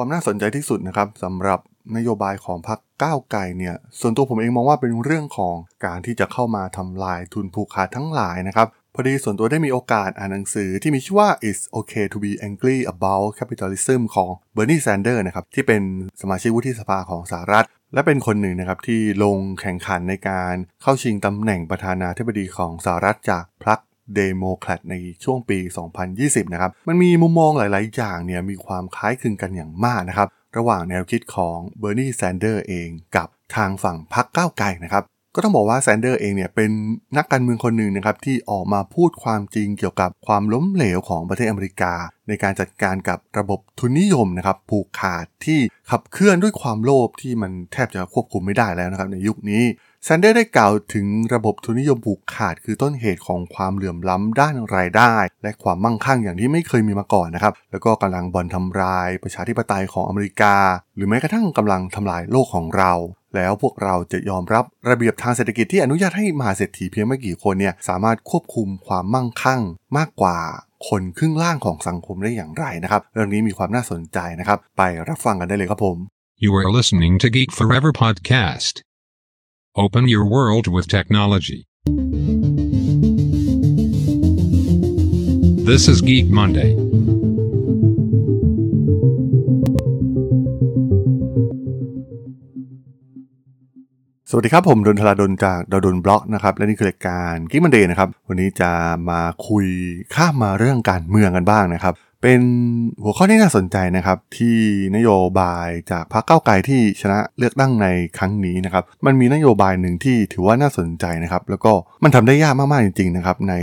ความน่าสนใจที่สุดนะครับสำหรับนโยบายของพรรคก้าวไกลเนี่ย ส่วนตัวผมเองมองว่าเป็นเรื่องของการที่จะเข้ามาทำลายทุนผูกขาดทั้งหลายนะครับพอดีส่วนตัวได้มีโอกาสอ่านหนังสือที่มีชื่อว่า It's Okay to be Angry About Capitalism ของ Bernie Sanders นะครับ ที่เป็นสมาชิกวุฒิสภาของสหรัฐ และเป็นคนหนึ่งนะครับที่ลงแข่งขันในการเข้าชิงตำแหน่งประธานาธิบดีของสหรัฐจากพรรค เดโมแครตในช่วงปี 2020 นะครับ มันมีมุมมองหลาย ๆ อย่างเนี่ยมีความคล้ายคลึงกันอย่างมากนะครับ ระหว่างแนวคิดของเบอร์นีแซนเดอร์เองกับทางฝั่งพรรคก้าวไกลนะครับ ก็ต้องบอกว่าแซนเดอร์เองเนี่ยเป็นนักการเมืองคนหนึ่งนะครับที่ออกมาพูดความจริงเกี่ยวกับความล้มเหลวของประเทศอเมริกา ในการจัดการกับระบบทุนนิยมนะครับผูกขาดที่ขับเคลื่อนด้วยความโลภที่มันแทบจะควบคุมไม่ได้แล้วนะครับในยุคนี้ แซนเดอร์ได้กล่าวถึงระบบทุนนิยมผูกขาดคือต้นเหตุของความเหลื่อมล้ำด้านรายได้ และความมั่งคั่งอย่างที่ไม่เคยมีมาก่อนนะครับ แล้วก็กำลังบ่อนทำลายประชาธิปไตยของอเมริกา หรือแม้กระทั่งกำลังทำลายโลกของเรา แล้วพวกเราจะยอมรับระเบียบทางเศรษฐกิจที่อนุญาตให้มหาเศรษฐีเพียงไม่กี่คนเนี่ยสามารถควบคุมความมั่งคั่งมากกว่าคนครึ่งล่างของสังคมได้อย่างไรนะครับ เรื่องนี้มีความน่าสนใจนะครับ ไปรับฟังกันได้เลยครับผม You are listening to Geek Forever podcast. Open your world with technology. This is Geek Monday. สวัสดีครับ ผมดนทลาดนจากดดนบล็อกนะครับ และนี่คือรายการกิ๊กมันเดย์นะครับ วันนี้จะมาคุยข้ามมาเรื่องการเมืองกันบ้างนะครับ เป็นหัวข้อที่น่าสนใจนะครับ ที่นโยบายจากพรรคเก้าไกลที่ชนะเลือกตั้งในครั้งนี้นะครับ มันมีนโยบายหนึ่งที่ถือว่าน่าสนใจนะครับ แล้วก็มันทำได้ยากมากๆจริงๆนะครับใน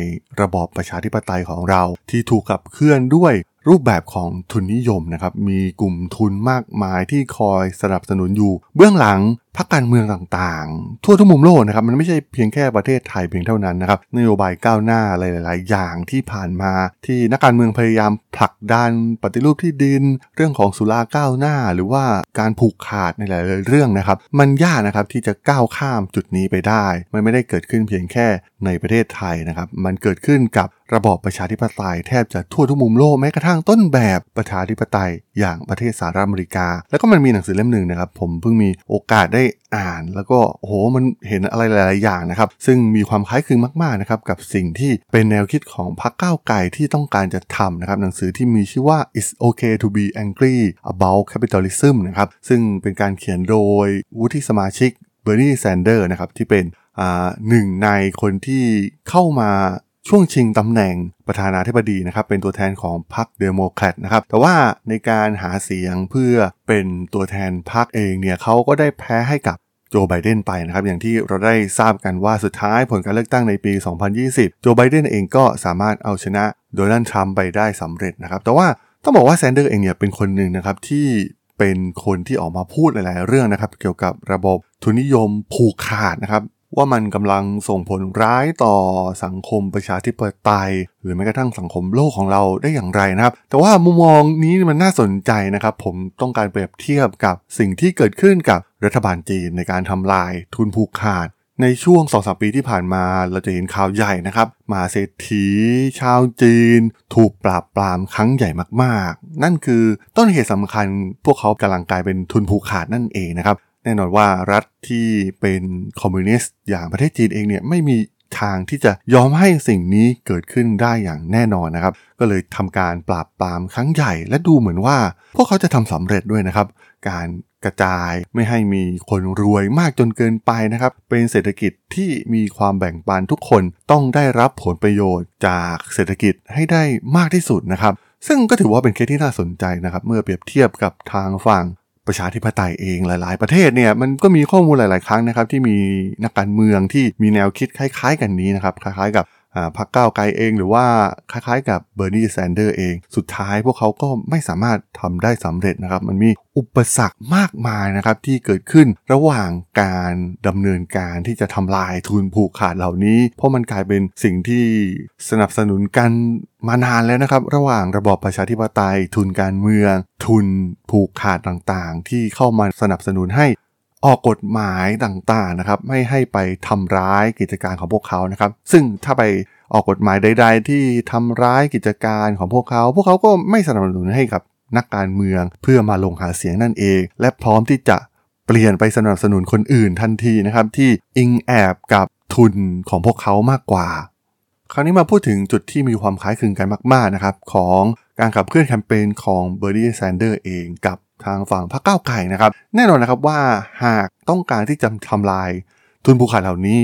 ระบอบประชาธิปไตยของเราที่ถูกขับเคลื่อนด้วย รูปแบบของทุนนิยมนะครับ มีกลุ่มทุนมากมายที่คอยสนับสนุนอยู่ เบื้องหลังพรรคการเมืองต่างๆ ทั่วทุกมุมโลกนะครับมันไม่ใช่เพียงแค่ประเทศไทยเพียงเท่านั้นนะครับนโยบายก้าวหน้าหลาย ๆ อย่างที่ผ่านมา ที่นักการเมืองพยายามผลักดันปฏิรูปที่ดิน เรื่องของสุราก้าวหน้า หรือว่าการผูกขาดในหลาย ๆ เรื่องนะครับ มันยากนะครับที่จะก้าวข้ามจุดนี้ไปได้ มันไม่ได้เกิดขึ้นเพียงแค่ในประเทศไทยนะครับมันเกิดขึ้นกับระบอบประชาธิปไตยแทบจะทั่วทุกมุมโลกแม้กระทั่งต้นแบบประชาธิปไตยอย่างประเทศสหรัฐอเมริกา แล้วก็มันมีหนังสือเล่มหนึ่งนะครับ ผมเพิ่งมีโอกาสได้อ่าน แล้วก็โอ้โหมันเห็นอะไรหลาย ๆ อย่างนะครับ ซึ่งมีความคล้ายคลึงมาก ๆ นะครับ กับสิ่งที่เป็นแนวคิดของพรรคก้าวไกลที่ต้องการจะทำนะครับ หนังสือที่มีชื่อว่า It's Okay to be angry about capitalism นะครับ ซึ่งเป็นการเขียนโดยวุฒิสมาชิกเบอร์นีแซนเดอร์นะครับที่เป็นหนึ่งในคนที่เข้ามา ช่วงชิงตำแหน่งประธานาธิบดีนะครับเป็นตัวแทนของพรรคเดโมแครตนะครับแต่ว่าในการหาเสียงเพื่อเป็นตัวแทนพรรคเองเนี่ยเขาก็ได้แพ้ให้กับโจไบเดนไปนะครับอย่างที่เราได้ทราบกันว่าสุดท้ายผลการเลือกตั้งในปี 2020 โจไบเดนเองก็สามารถเอาชนะโดนัลด์ทรัมป์ไปได้สำเร็จนะครับแต่ว่าต้องบอกว่าแซนเดอร์เองเนี่ยเป็นคนหนึ่งนะครับที่เป็นคนที่ออกมาพูดหลาย ๆ เรื่องนะครับเกี่ยวกับระบบทุนนิยมผูกขาดนะครับ ว่ามันกำลังส่งผลร้ายต่อสังคมประชาธิปไตย หรือแม้กระทั่งสังคมโลกของเราได้อย่างไรนะครับ แต่ว่ามุมมองนี้มันน่าสนใจนะครับ ผมต้องการเปรียบเทียบกับสิ่งที่เกิดขึ้นกับรัฐบาลจีนในการทำลายทุนผูกขาด ในช่วง2องสปีที่ผ่านมาเราจะเห็นข่าวใหญ่นะครับมาเศรษฐี ชาวจีน ถูกปราบปรามครั้งใหญ่มากๆ นั่นคือต้นเหตุสำคัญพวกเขากำลังกลายเป็นทุนผูกขาดนั่นเองนะครับ แน่นอนว่ารัฐที่เป็นคอมมิวนิสต์อย่างประเทศจีนเองเนี่ยไม่มีทางที่จะยอมให้สิ่งนี้เกิดขึ้นได้อย่างแน่นอนนะครับ ก็เลยทำการปราบปรามครั้งใหญ่ และดูเหมือนว่า พวกเขาจะทำสำเร็จด้วยนะครับ การกระจายไม่ให้มีคนรวยมากจนเกินไปนะครับ เป็นเศรษฐกิจที่มีความแบ่งปันทุกคนต้องได้รับผลประโยชน์จากเศรษฐกิจให้ได้มากที่สุดนะครับ ซึ่งก็ถือว่าเป็นเคสที่น่าสนใจนะครับ เมื่อเปรียบเทียบกับทางฝั่ง ประชาธิปไตยเองหลาย ๆ ประเทศเนี่ยมันก็มีข้อมูลหลาย ๆ ครั้งนะครับที่มีนักการเมืองที่มีแนวคิดคล้าย ๆ กันนี้นะครับคล้าย ๆ กับ พรรคก้าวไกลเอง หรือว่าคล้ายๆ กับเบอร์นีแซนเดอร์เอง สุดท้ายพวกเขาก็ไม่สามารถทำได้สำเร็จนะครับ มันมีอุปสรรคมากมายนะครับที่เกิดขึ้นระหว่างการดำเนินการที่จะทำลายทุนผูกขาดเหล่านี้ เพราะมันกลายเป็นสิ่งที่สนับสนุนกันมานานแล้วนะครับ ระหว่างระบอบประชาธิปไตย ทุนการเมือง ทุนผูกขาดต่างๆ ที่เข้ามาสนับสนุนให้ ออกกฎหมายต่างๆนะครับไม่ให้ไปทำร้ายกิจการของพวกเขานะครับ ซึ่งถ้าไปออกกฎหมายใด ๆ ที่ทำร้ายกิจการของพวกเขา พวกเขาก็ไม่สนับสนุนให้กับนักการเมืองเพื่อมาลงหาเสียงนั่นเอง และพร้อมที่จะเปลี่ยนไปสนับสนุนคนอื่นทันทีนะครับที่อิงแอบกับทุนของพวกเขามากกว่า คราวนี้มาพูดถึงจุดที่มีความคล้ายคลึงกันมาก ๆนะครับ ของการขับเคลื่อนแคมเปญของเบอร์รี่แซนเดอร์เองกับ ทางฝั่งพรรคก้าวไก่นะครับ แน่นอนนะครับว่าหากต้องการที่จะทำลายทุนภูขาดเหล่านี้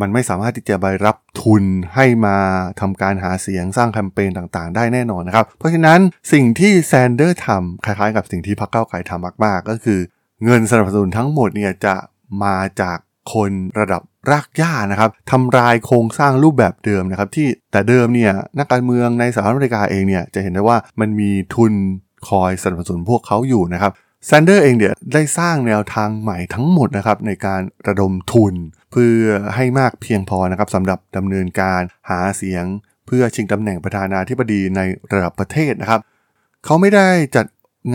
มันไม่สามารถที่จะไปรับทุนให้มาทำการหาเสียงสร้างแคมเปญต่างๆ ได้แน่นอนนะครับ เพราะฉะนั้นสิ่งที่แซนเดอร์ทำคล้ายๆ กับสิ่งที่พรรคก้าวไก่ทำมากๆ ก็คือ เงินสนับสนุนทั้งหมดเนี่ยจะมาจากคนระดับรากหญ้านะครับทำลายโครงสร้างรูปแบบเดิมนะครับที่แต่เดิมเนี่ยนักการเมืองในสหรัฐอเมริกาเองเนี่ยจะเห็นได้ว่ามันมีทุน คอยสนับสนุนพวกเขาอยู่นะครับแซนเดอร์เองเนี่ยได้สร้างแนวทางใหม่ทั้งหมดนะครับในการระดมทุน เพื่อให้มากเพียงพอนะครับสำหรับดำเนินการหาเสียง เพื่อชิงตำแหน่งประธานาธิบดีในระดับประเทศนะครับ เขาไม่ได้จัด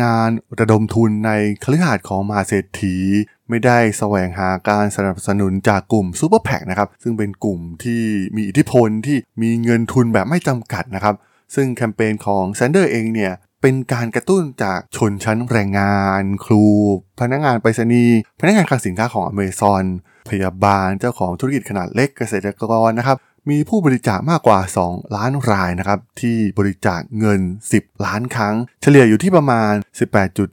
งานระดมทุนในคฤหาสน์ของมหาเศรษฐี ไม่ได้แสวงหาการสนับสนุนจากกลุ่มซูเปอร์แพคนะครับซึ่งเป็นกลุ่มที่มีอิทธิพลที่มีเงินทุนแบบไม่จำกัดนะครับซึ่งแคมเปญของแซนเดอร์เองเนี่ย เป็นการกระตุ้นจากชนชั้นแรงงาน ครู พนักงานไปรษณีย์พนักงานคลังสินค้าของอเมซอนพยาบาลเจ้าของธุรกิจขนาดเล็กเกษตรกรนะครับมีผู้บริจาคมากกว่า 2 ล้านรายนะครับที่บริจาคเงิน 10 ล้านครั้ง เฉลี่ยอยู่ที่ประมาณ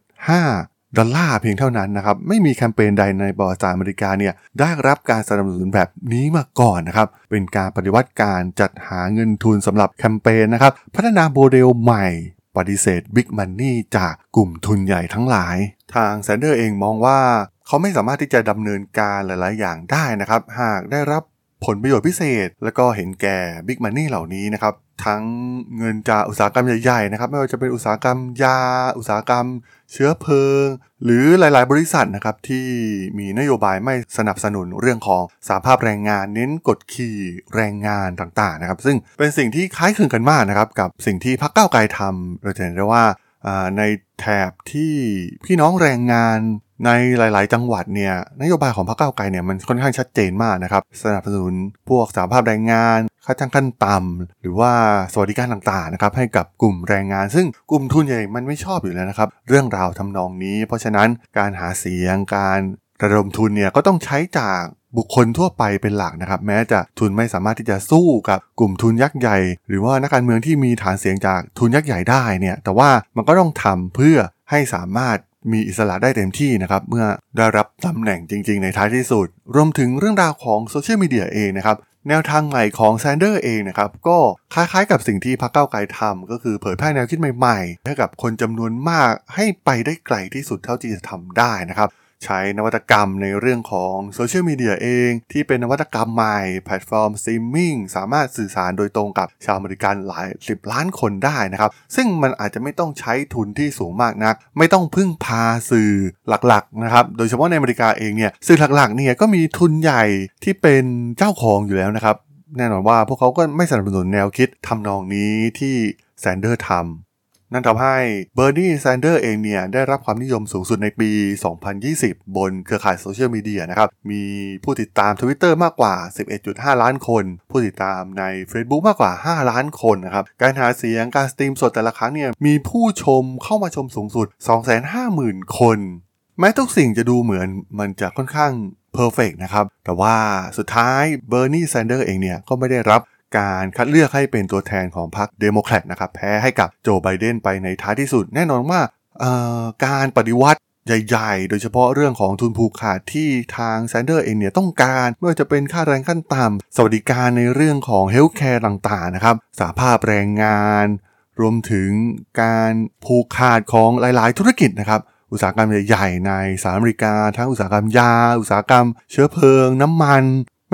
18.5 ดอลลาร์เพียงเท่านั้นนะครับไม่มีแคมเปญใดในประวัติศาสตร์อเมริกาเนี่ยได้รับการสนับสนุนแบบนี้มาก่อนนะครับเป็นการปฏิวัติการจัดหาเงินทุนสำหรับแคมเปญนะครับพัฒนาโมเดลใหม่ ปฏิเสธบิ๊กมันนี่จากกลุ่มทุนใหญ่ทั้งหลาย ทางแซนเดอร์เองมองว่าเขาไม่สามารถที่จะดำเนินการหลาย ๆ อย่างได้นะครับ หากได้รับผลประโยชน์พิเศษ แล้วก็เห็นแก่บิ๊กมันนี่เหล่านี้นะครับ ทั้งเงินจากอุตสาหกรรมใหญ่ๆนะครับไม่ว่าจะเป็นอุตสาหกรรมยา อุตสาหกรรม เชื้อเพลิง หรือหลายๆ บริษัทนะครับที่มีนโยบายไม่สนับสนุนเรื่องของสาภาพแรงงาน เน้นกดขี่แรงงานต่างๆนะครับซึ่งเป็นสิ่งที่คล้ายคลึงกันมากนะครับกับสิ่งที่พรรคก้าวไกลทำเราจะเห็นได้ว่าอ่า ในแถบที่พี่น้องแรงงานในหลาย ๆ จังหวัดเนี่ยนโยบายของพรรคก้าวไกลเนี่ยมันค่อนข้างชัดเจนมากนะครับสนับสนุนพวกสาภาพแรงงานค่าจ้างขั้นต่ำหรือว่าสวัสดิการต่างๆนะครับให้กับกลุ่มแรงงาน ซึ่งกลุ่มทุนใหญ่มันไม่ชอบอยู่แล้วนะครับ เรื่องราวทำนองนี้ เพราะฉะนั้นการหาเสียงการ ระดมทุนเนี่ยก็ต้องใช้จากบุคคลทั่วไปเป็นหลักนะครับ แม้จะทุนไม่สามารถที่จะสู้กับกลุ่มทุนยักษ์ใหญ่ หรือว่านักการเมืองที่มีฐานเสียงจากทุนยักษ์ใหญ่ได้เนี่ยแต่ว่ามันก็ต้องทำเพื่อให้สามารถมีอิสระได้เต็มที่นะครับ เมื่อได้รับตำแหน่งจริง ๆ ในท้ายที่สุด รวมถึงเรื่องราวของโซเชียลมีเดียเองนะครับแนวทางใหม่ของแซนเดอร์เองนะครับ ก็คล้ายๆกับสิ่งที่พรรคเก้าไกลทำก็คือเผยแพร่แนวคิดใหม่ๆ ให้กับคนจำนวนมากให้ไปได้ไกลที่สุดเท่าที่จะทำได้นะครับ ใช้นวัตกรรมในเรื่องของโซเชียลมีเดียเอง ที่เป็นนวัตกรรมใหม่ แพลตฟอร์มสตรีมมิ่งสามารถสื่อสารโดยตรงกับชาวอเมริกันหลาย 10 ล้านคนได้นะครับ ซึ่งมันอาจจะไม่ต้องใช้ทุนที่สูงมากนัก ไม่ต้องพึ่งพาสื่อหลักๆนะครับโดยเฉพาะในอเมริกาเองเนี่ยสื่อหลักๆเนี่ยก็มีทุนใหญ่ที่เป็นเจ้าของอยู่แล้วนะครับแน่นอนว่าพวกเขาก็ไม่สนับสนุนแนวคิดทำนองนี้ที่แซนเดอร์ทำ นั่นทำให้เบอร์นีแซนเดอร์เองเนี่ยได้รับความนิยมสูงสุดในปี 2020 บนเครือข่ายโซเชียลมีเดียนะครับ มีผู้ติดตาม Twitter มากกว่า 11.5 ล้านคน ผู้ติดตามใน Facebook มากกว่า 5 ล้านคนนะครับ การหาเสียงการสตรีมสดแต่ละครั้งเนี่ยมีผู้ชมเข้ามาชมสูงสุด 250,000 คน แม้ทุกสิ่งจะดูเหมือนมันจะค่อนข้าง perfect นะครับ แต่ว่าสุดท้ายเบอร์นีแซนเดอร์เองเนี่ยก็ไม่ได้รับ การคัดเลือกให้เป็นตัวแทนของพรรคเดโมแครตนะครับแพ้ให้กับโจไบเดนไปในท้ายที่สุด แน่นอนว่าการปฏิวัติใหญ่ๆ โดยเฉพาะเรื่องของทุนผูกขาดที่ทางแซนเดอร์เองเนี่ยต้องการไม่ว่าจะเป็นค่าแรงขั้นต่ำสวัสดิการในเรื่องของ healthcare ต่างๆนะครับสหภาพแรงงาน รวมถึงการผูกขาดของหลายๆ ธุรกิจนะครับอุตสาหกรรมใหญ่ๆ ในสหรัฐอเมริกา ทั้งอุตสาหกรรมยา อุตสาหกรรมเชื้อเพลิง น้ำมัน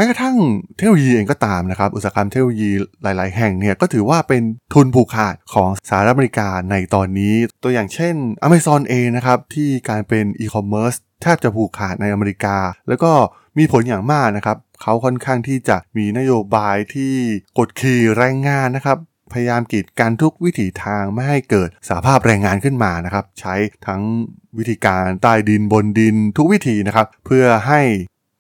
แม้กระทั่งเทคโนโลยีเองก็ตามนะครับ อุตสาหกรรมเทคโนโลยีหลาย ๆ แห่งเนี่ยก็ถือว่าเป็นทุนผูกขาดของสหรัฐอเมริกาในตอนนี้ ตัวอย่างเช่น Amazon เองนะครับ ที่การเป็นอีคอมเมิร์ซแทบจะผูกขาดในอเมริกา แล้วก็มีผลอย่างมากนะครับ เขาค่อนข้างที่จะมีนโยบายที่กดขี่แรงงานนะครับพยายามกีดกันทุกวิถีทางไม่ให้เกิดสหภาพแรงงานขึ้นมานะครับ ใช้ทั้งวิธีการใต้ดินบนดินทุกวิธีนะครับ เพื่อให้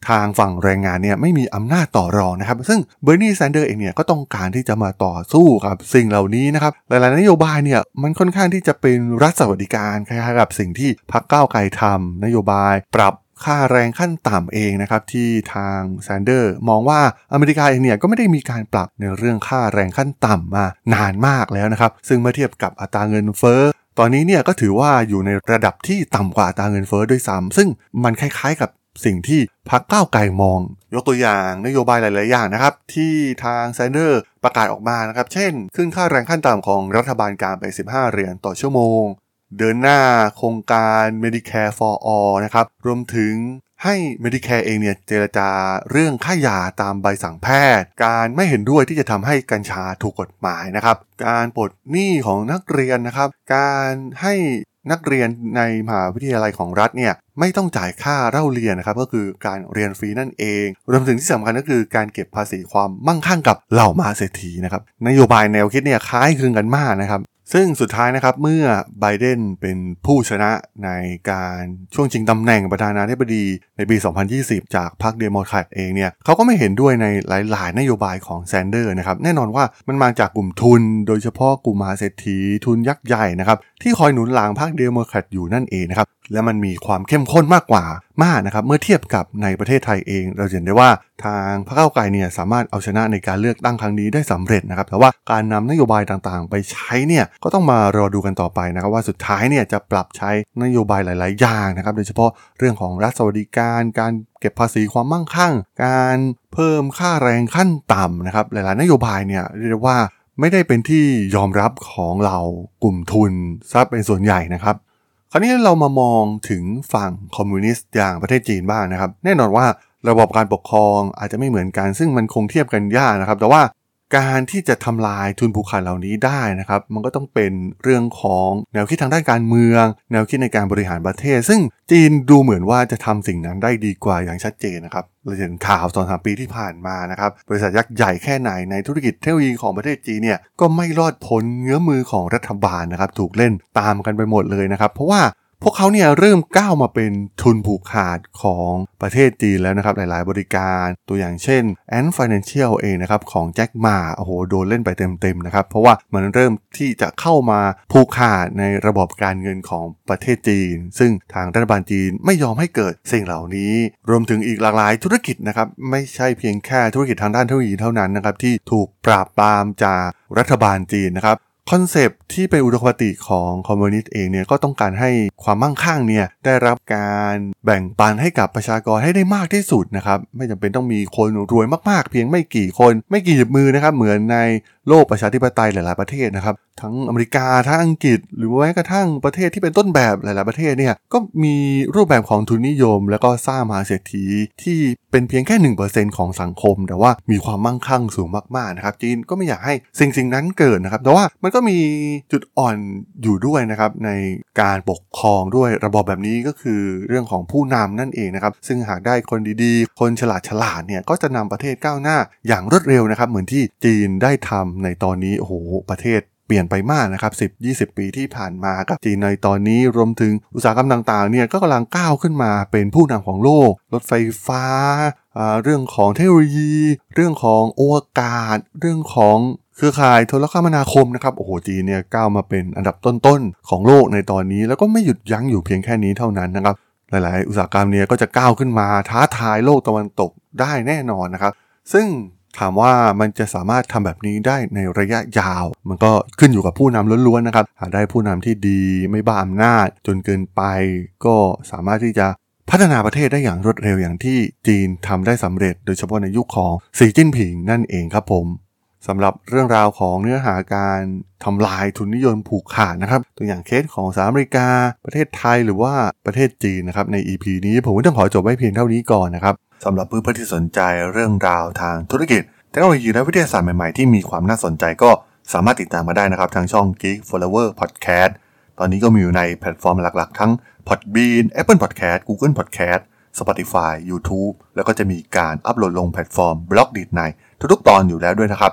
ทางฝั่งแรงงานเนี่ยไม่มีอำนาจต่อรองนะครับ ซึ่งเบอร์นีแซนเดอร์เองเนี่ยก็ต้องการที่จะมาต่อสู้กับสิ่งเหล่านี้นะครับ หลายๆนโยบายเนี่ยมันค่อนข้างที่จะเป็นรัฐสวัสดิการคล้ายๆกับสิ่งที่พรรคก้าวไกลทำนโยบายปรับค่าแรงขั้นต่ำเองนะครับที่ทางแซนเดอร์มองว่าอเมริกาเองเนี่ยก็ไม่ได้มีการปรับในเรื่องค่าแรงขั้นต่ำมานานมากแล้วนะครับ ซึ่งเมื่อเทียบกับอัตราเงินเฟ้อตอนนี้เนี่ยก็ถือว่าอยู่ในระดับที่ต่ำกว่าอัตราเงินเฟ้อด้วยซ้ำซึ่งมันคล้ายๆกับ สิ่งที่พรรคก้าวไกลมอง ยกตัวอย่างนโยบายหลาย ๆ อย่างนะครับ ที่ทางแซนเดอร์ประกาศออกมานะครับ เช่น ขึ้นค่าแรงขั้นต่ำของรัฐบาลกลางไป 15 เหรียญต่อชั่วโมง เดินหน้าโครงการ Medicare for All นะครับ รวมถึงให้ Medicare เองเนี่ยเจรจาเรื่องค่ายาตามใบสั่งแพทย์ การไม่เห็นด้วยที่จะทำให้กัญชาถูกกฎหมายนะครับ การปลดหนี้ของนักเรียนนะครับ การให้ นักเรียนในมหาวิทยาลัยของรัฐเนี่ยไม่ต้องจ่ายค่าเล่าเรียนนะครับก็คือการเรียนฟรีนั่นเอง รวมถึงที่สำคัญก็คือการเก็บภาษีความมั่งคั่งกับเหล่ามาเศรษฐีนะครับนโยบายแนวคิดเนี่ยคล้ายคลึงกันมากนะครับ ซึ่งสุดท้ายนะครับเมื่อไบเดนเป็นผู้ชนะในการช่วงชิงตำแหน่งประธานาธิบดีในปี 2020 จากพรรคเดโมแครตเองเนี่ยเขาก็ไม่เห็นด้วยในหลาย ๆ นโยบายของแซนเดอร์นะครับแน่นอนว่ามันมาจากกลุ่มทุน โดยเฉพาะกลุ่มมหาเศรษฐีทุนยักษ์ใหญ่นะครับที่คอยหนุนหลังพรรคเดโมแครตอยู่นั่นเองนะครับ และมันมีความเข้มข้นมากกว่ามากนะครับเมื่อเทียบกับในประเทศไทยเอง เราเห็นได้ว่าทางพรรคก้าไกลเนี่ยสามารถเอาชนะในการเลือกตั้งครั้งนี้ได้สำเร็จนะครับแต่ว่าการนำนโยบายต่างๆ ไปใช้เนี่ยก็ต้องมารอดูกันต่อไปนะครับว่าสุดท้ายเนี่ยจะปรับใช้นโยบายหลาย ๆ อย่างนะครับโดยเฉพาะเรื่องของรัฐสวัสดิการการเก็บภาษีความมั่งคั่ง การเพิ่มค่าแรงขั้นต่ำนะครับหลายๆ นโยบายเนี่ยเรียกว่าไม่ได้เป็นที่ยอมรับของเรากลุ่มทุนซะเป็นส่วนใหญ่นะครับ คราวนี้เรามามองถึงฝั่งคอมมิวนิสต์อย่างประเทศจีนบ้างนะครับ แน่นอนว่าระบบการปกครองอาจจะไม่เหมือนกันซึ่งมันคงเทียบกันยากนะครับ แต่ว่า การที่จะทำลายทุนผูกขาดเหล่านี้ได้นะครับ มันก็ต้องเป็นเรื่องของแนวคิดทางด้านการเมือง แนวคิดในการบริหารประเทศ ซึ่งจีนดูเหมือนว่าจะทำสิ่งนั้นได้ดีกว่าอย่างชัดเจนนะครับเราเห็นข่าวสองสามปีที่ผ่านมานะครับบริษัทยักษ์ใหญ่แค่ไหนในธุรกิจเทคโนโลยีของประเทศจีนเนี่ยก็ไม่รอดพ้นเงื้อมือของรัฐบาลนะครับถูกเล่นตามกันไปหมดเลยนะครับ เพราะว่า พวกเขาเนี่ยเริ่มก้าวมาเป็นทุนผูกขาดของประเทศจีนแล้วนะครับหลายๆ บริการตัวอย่างเช่น Ant Financial เองนะครับของแจ็คมาโอ้โหโดนเล่นไปเต็มๆนะครับเพราะว่ามันเริ่มที่จะเข้ามาผูกขาดในระบบการเงินของประเทศจีน ซึ่งทางรัฐบาลจีนไม่ยอมให้เกิดสิ่งเหล่านี้ รวมถึงอีกหลากหลายธุรกิจนะครับไม่ใช่เพียงแค่ธุรกิจทางด้านเทคโนโลยีเท่านั้นนะครับที่ถูกปราบปรามจากรัฐบาลจีนนะครับ คอนเซปที่เป็นอุดมคติของคอมมิวนิสต์เองเนี่ยก็ต้องการให้ความมั่งคั่งเนี่ยได้รับการแบ่งปันให้กับประชากรให้ได้มากที่สุดนะครับไม่จำเป็นต้องมีคนรวยมากๆ เพียงไม่กี่คน ไม่กี่หยิบมือนะครับเหมือนในโลกประชาธิปไตยหลายๆประเทศนะครับทั้งอเมริกาทั้งอังกฤษ หรือแม้กระทั่งประเทศที่เป็นต้นแบบหลาย ๆประเทศเนี่ยก็มีรูปแบบของทุนนิยม แล้วก็สร้างมหาเศรษฐีที่เป็นเพียงแค่ 1%ของสังคม แต่ว่ามีความมั่งคั่งสูงมากๆนะครับจีนก็ไม่อยากให้สิ่งสิ่งนั้นเกิดนะครับแต่ว่ามันก็มีจุดอ่อนอยู่ด้วยนะครับในการปกครองด้วยระบบแบบนี้ก็คือเรื่องของผู้นำนั่นเองนะครับ ซึ่งหากได้คนดีๆ คนฉลาดฉลาดเนี่ยก็จะนำประเทศก้าวหน้าอย่างรวดเร็วนะครับ เหมือนที่จีนได้ทำในตอนนี้โอ้โหประเทศเปลี่ยนไปมากนะครับ 10 20 ปีที่ผ่านมากับจีนในตอนนี้รวมถึงอุตสาหกรรมต่างๆเนี่ยก็กำลังก้าวขึ้นมาเป็นผู้นำของโลก รถไฟฟ้า เรื่องของเทคโนโลยี เรื่องของโอวกาศ เรื่องของ เครือข่ายโทรคมนาคมนะครับโอ้โหจีนเนี่ยก้าวมาเป็นอันดับต้นๆของโลกในตอนนี้ แล้วก็ไม่หยุดยั้งอยู่เพียงแค่นี้เท่านั้นนะครับหลายๆ อุตสาหกรรมเนี่ยก็จะก้าวขึ้นมาท้าทายโลกตะวันตกได้แน่นอนนะครับ ซึ่งถามว่ามันจะสามารถทำแบบนี้ได้ในระยะยาว มันก็ขึ้นอยู่กับผู้นำล้วนๆนะครับ หาได้ผู้นำที่ดีไม่บ้าอำนาจจนเกินไป ก็สามารถที่จะพัฒนาประเทศได้อย่างรวดเร็วอย่างที่จีนทำได้สำเร็จ โดยเฉพาะในยุคของสีจิ้นผิงนั่นเองครับผม สำหรับเรื่องราวของเนื้อหาการทำลายทุนนิยมผูกขาดนะครับ ตัวอย่างเคสของสหรัฐอเมริกา ประเทศไทยหรือว่าประเทศจีนนะครับใน EP นี้ผมก็ต้องขอจบไว้เพียงเท่านี้ก่อนนะครับสำหรับเพื่อนๆที่สนใจเรื่องราวทางธุรกิจเทคโนโลยีและวิทยาศาสตร์ใหม่ๆที่มีความน่าสนใจก็สามารถติดตามมาได้นะครับ ทางช่อง Geek Flower Podcast ตอนนี้ก็มีอยู่ในแพลตฟอร์มหลักๆ ทั้ง Podbean Apple Podcast Google Podcast Spotify YouTube แล้วก็จะมีการอัปโหลดลงแพลตฟอร์ม Blockdit ในทุกๆตอนอยู่แล้วด้วยนะครับ